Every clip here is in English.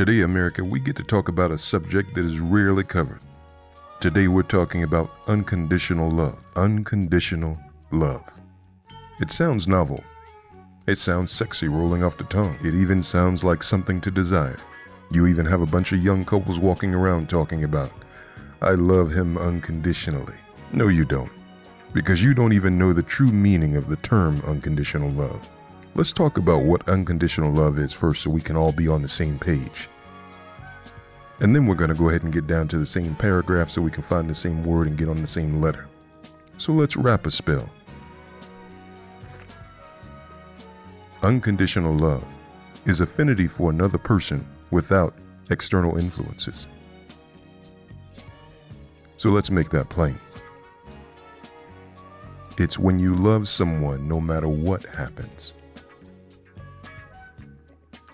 Today, America, we get to talk about a subject that is rarely covered. Today, we're talking about unconditional love. Unconditional love. It sounds novel. It sounds sexy rolling off the tongue. It even sounds like something to desire. You even have a bunch of young couples walking around talking about, I love him unconditionally. No, you don't. Because you don't even know the true meaning of the term unconditional love. Let's talk about what unconditional love is first so we can all be on the same page. And then we're going to go ahead and get down to the same paragraph so we can find the same word and get on the same letter. So let's wrap a spell. Unconditional love is affinity for another person without external influences. So let's make that plain. It's when you love someone no matter what happens.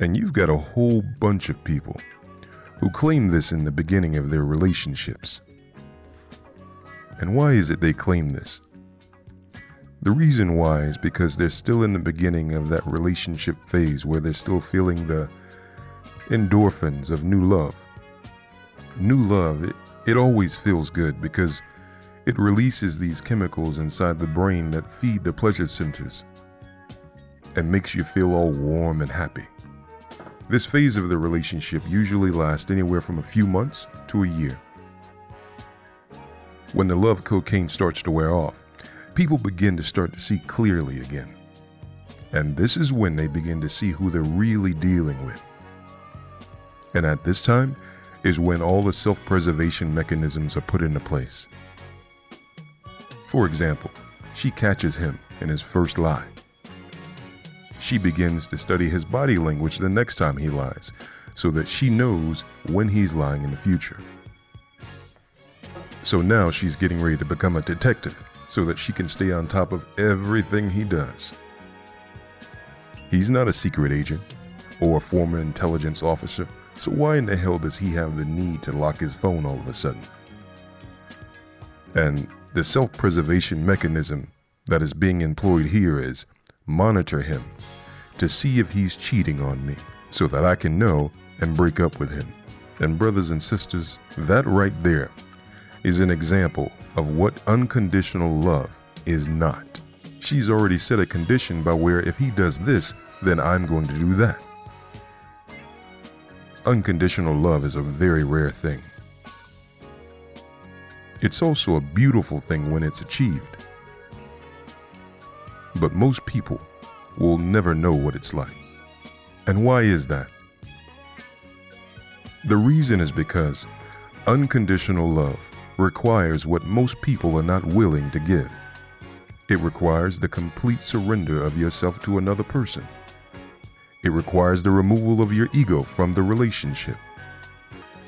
And you've got a whole bunch of people who claim this in the beginning of their relationships. And why is it they claim this? The reason why is because they're still in the beginning of that relationship phase where they're still feeling the endorphins of new love. New love, it, it always feels good because it releases these chemicals inside the brain that feed the pleasure centers and makes you feel all warm and happy. This phase of the relationship usually lasts anywhere from a few months to a year. When the love cocaine starts to wear off, people begin to start to see clearly again. And this is when they begin to see who they're really dealing with. And at this time is when all the self preservation mechanisms are put into place. For example, she catches him in his first lie. She begins to study his body language the next time he lies so that she knows when he's lying in the future. So now she's getting ready to become a detective so that she can stay on top of everything he does. He's not a secret agent or a former intelligence officer, so why in the hell does he have the need to lock his phone all of a sudden? And the self preservation mechanism that is being employed here is monitor him to see if he's cheating on me so that I can know and break up with him. And, brothers and sisters, that right there is an example of what unconditional love is not. She's already set a condition by where if he does this, then I'm going to do that. Unconditional love is a very rare thing. It's also a beautiful thing when it's achieved. But most people will never know what it's like. And why is that? The reason is because unconditional love requires what most people are not willing to give. It requires the complete surrender of yourself to another person. It requires the removal of your ego from the relationship.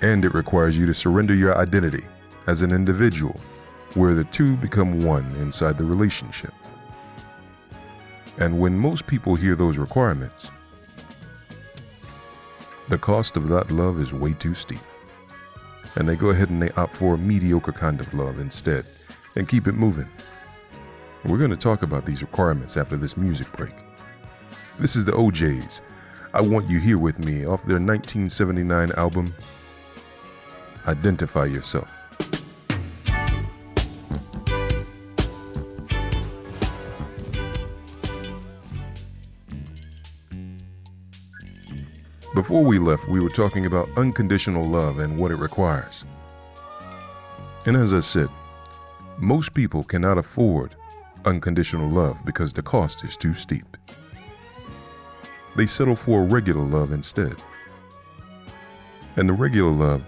And it requires you to surrender your identity as an individual, where the two become one inside the relationship. And when most people hear those requirements, the cost of that love is way too steep. And they go ahead and they opt for a mediocre kind of love instead and keep it moving. We're going to talk about these requirements after this music break. This is the O'Jays. I Want You Here With Me off their 1979 album, Identify Yourself. Before we left, we were talking about unconditional love and what it requires. And as I said, most people cannot afford unconditional love because the cost is too steep. They settle for regular love instead. And the regular love,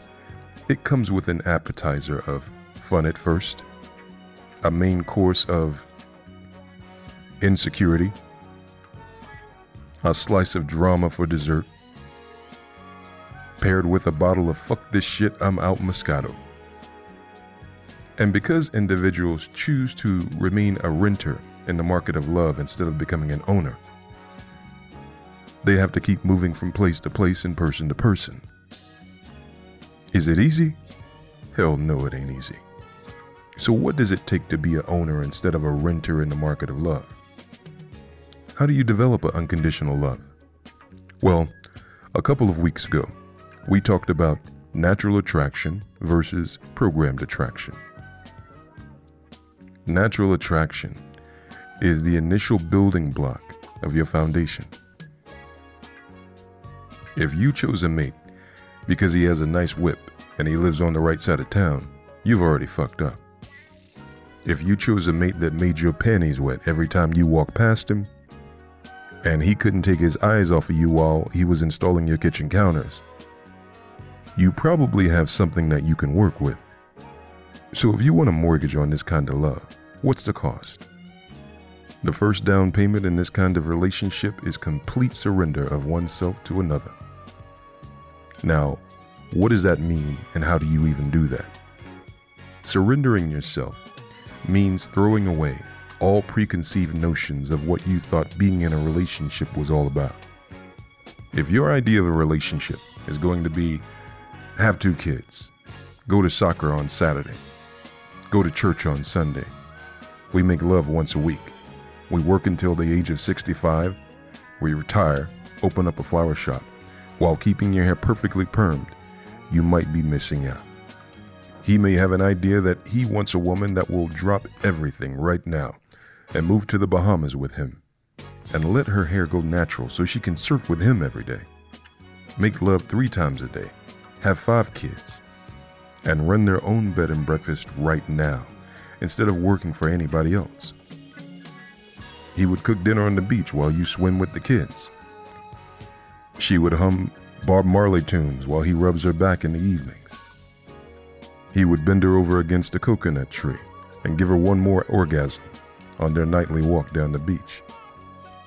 it comes with an appetizer of fun at first, a main course of insecurity, a slice of drama for dessert, paired with a bottle of fuck this shit, I'm out Moscato. And because individuals choose to remain a renter in the market of love instead of becoming an owner, they have to keep moving from place to place and person to person. Is it easy? Hell no, it ain't easy. So, what does it take to be an owner instead of a renter in the market of love? How do you develop an unconditional love? Well, a couple of weeks ago, we talked about natural attraction versus programmed attraction. Natural attraction is the initial building block of your foundation. If you chose a mate because he has a nice whip and he lives on the right side of town, you've already fucked up. If you chose a mate that made your panties wet every time you walked past him, and he couldn't take his eyes off of you while he was installing your kitchen counters, you probably have something that you can work with. So if you want a mortgage on this kind of love, what's the cost? The first down payment in this kind of relationship is complete surrender of oneself to another. Now, what does that mean and how do you even do that? Surrendering yourself means throwing away all preconceived notions of what you thought being in a relationship was all about. If your idea of a relationship is going to be have two kids, go to soccer on Saturday, go to church on Sunday, we make love once a week, we work until the age of 65, we retire, open up a flower shop, while keeping your hair perfectly permed, you might be missing out. He may have an idea that he wants a woman that will drop everything right now and move to the Bahamas with him and let her hair go natural so she can surf with him every day. Make love three times a day, have five kids, and run their own bed and breakfast right now instead of working for anybody else. He would cook dinner on the beach while you swim with the kids. She would hum Bob Marley tunes while he rubs her back in the evenings. He would bend her over against a coconut tree and give her one more orgasm on their nightly walk down the beach.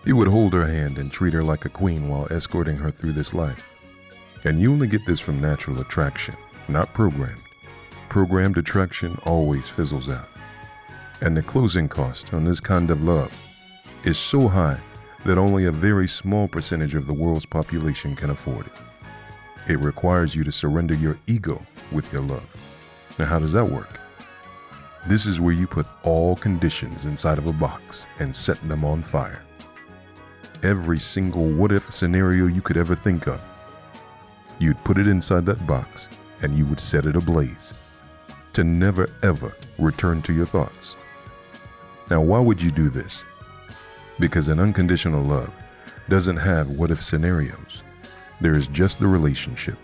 He would hold her hand and treat her like a queen while escorting her through this life. And you only get this from natural attraction, not programmed. Programmed attraction always fizzles out. And the closing cost on this kind of love is so high that only a very small percentage of the world's population can afford it. It requires you to surrender your ego with your love. Now, how does that work? This is where you put all conditions inside of a box and set them on fire. Every single what if scenario you could ever think of, you'd put it inside that box and you would set it ablaze to never ever return to your thoughts. Now, why would you do this? Because an unconditional love doesn't have what if scenarios. There is just the relationship.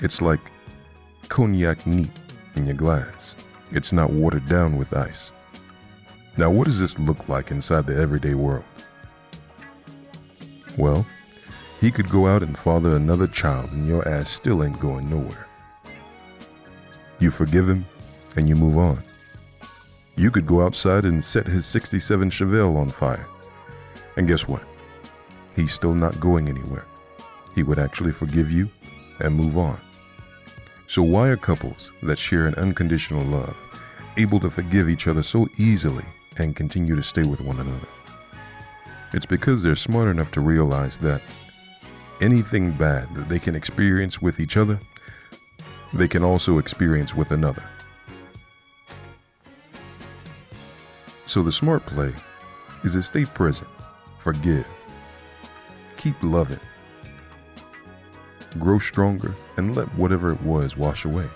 It's like cognac neat in your glass. It's not watered down with ice. Now, what does this look like inside the everyday world? Well, he could go out and father another child, and your ass still ain't going nowhere. You forgive him, and you move on. You could go outside and set his 67 Chevelle on fire. And guess what? He's still not going anywhere. He would actually forgive you and move on. So, why are couples that share an unconditional love able to forgive each other so easily and continue to stay with one another? It's because they're smart enough to realize that anything bad that they can experience with each other, they can also experience with another. So the smart play is to stay present, forgive, keep loving, grow stronger, and let whatever it was wash away.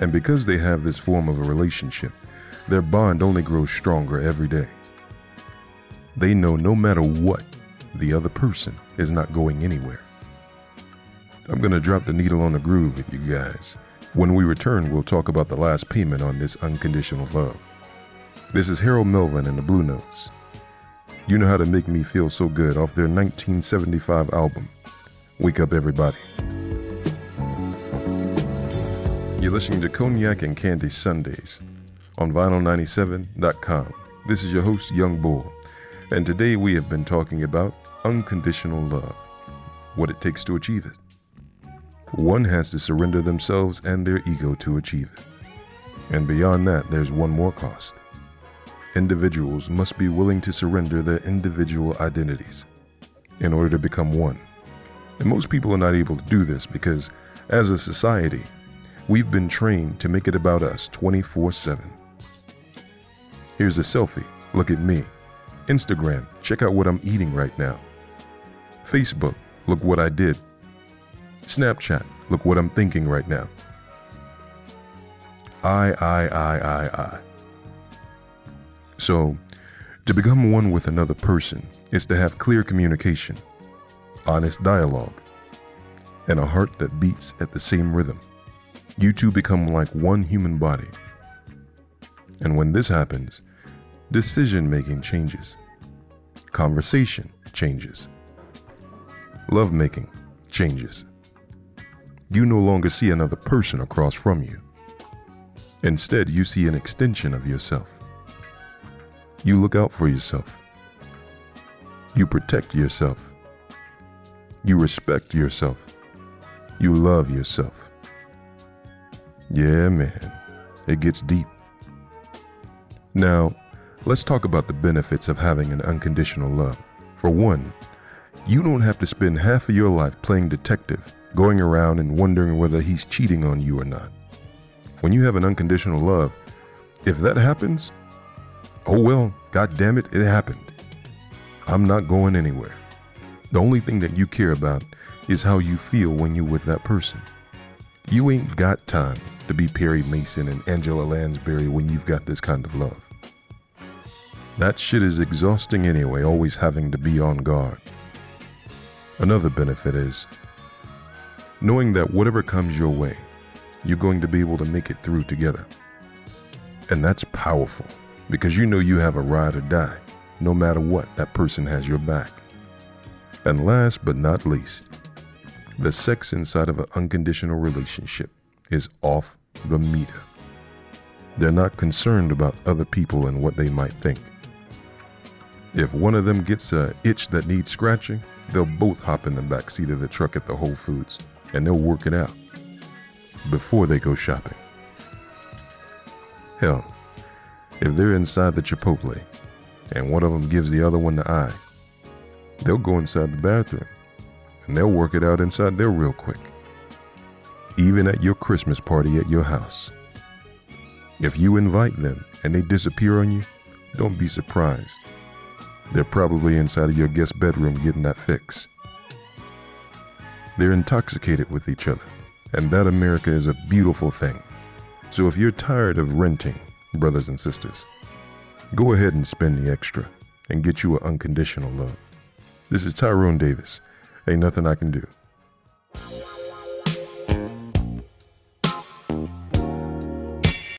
And because they have this form of a relationship, their bond only grows stronger every day. They know no matter what, the other person is not going anywhere. I'm going to drop the needle on the groove with you guys. When we return, we'll talk about the last payment on this unconditional love. This is Harold Melvin and the Blue Notes. You know how to make me feel so good off their 1975 album, Wake Up Everybody. You're listening to Cognac and Candy Sundays on vinyl97.com. This is your host, Young Bull, and today we have been talking about unconditional love, what it takes to achieve it. One has to surrender themselves and their ego to achieve it. And beyond that, there's one more cost individuals must be willing to surrender their individual identities in order to become one. And most people are not able to do this because, as a society, we've been trained to make it about us 24 7. Here's a selfie. Look at me. Instagram. Check out what I'm eating right now. Facebook. Look what I did. Snapchat, look what I'm thinking right now. I, I, I, I, I. So, to become one with another person is to have clear communication, honest dialogue, and a heart that beats at the same rhythm. You two become like one human body. And when this happens, decision making changes, conversation changes, love making changes. You no longer see another person across from you. Instead, you see an extension of yourself. You look out for yourself. You protect yourself. You respect yourself. You love yourself. Yeah, man, it gets deep. Now, let's talk about the benefits of having an unconditional love. For one, you don't have to spend half of your life playing detective, going around and wondering whether he's cheating on you or not. When you have an unconditional love, if that happens, oh well, god damn it, it happened. I'm not going anywhere. The only thing that you care about is how you feel when you're with that person. You ain't got time to be Perry Mason and Angela Lansbury when you've got this kind of love. That shit is exhausting anyway, always having to be on guard. Another benefit is knowing that whatever comes your way, you're going to be able to make it through together. And that's powerful because you know you have a ride or die. No matter what, that person has your back. And last but not least, the sex inside of an unconditional relationship is off the meter. They're not concerned about other people and what they might think. If one of them gets a itch that needs scratching, they'll both hop in the back seat of the truck at the Whole Foods and they'll work it out before they go shopping. Hell, if they're inside the Chipotle and one of them gives the other one the eye, they'll go inside the bathroom and they'll work it out inside there real quick. Even at your Christmas party at your house. If you invite them and they disappear on you, don't be surprised. They're probably inside of your guest bedroom getting that fix. They're intoxicated with each other, and that America is a beautiful thing. So if you're tired of renting, brothers and sisters, go ahead and spend the extra and get you an unconditional love. This is Tyrone Davis. Ain't nothing I can do.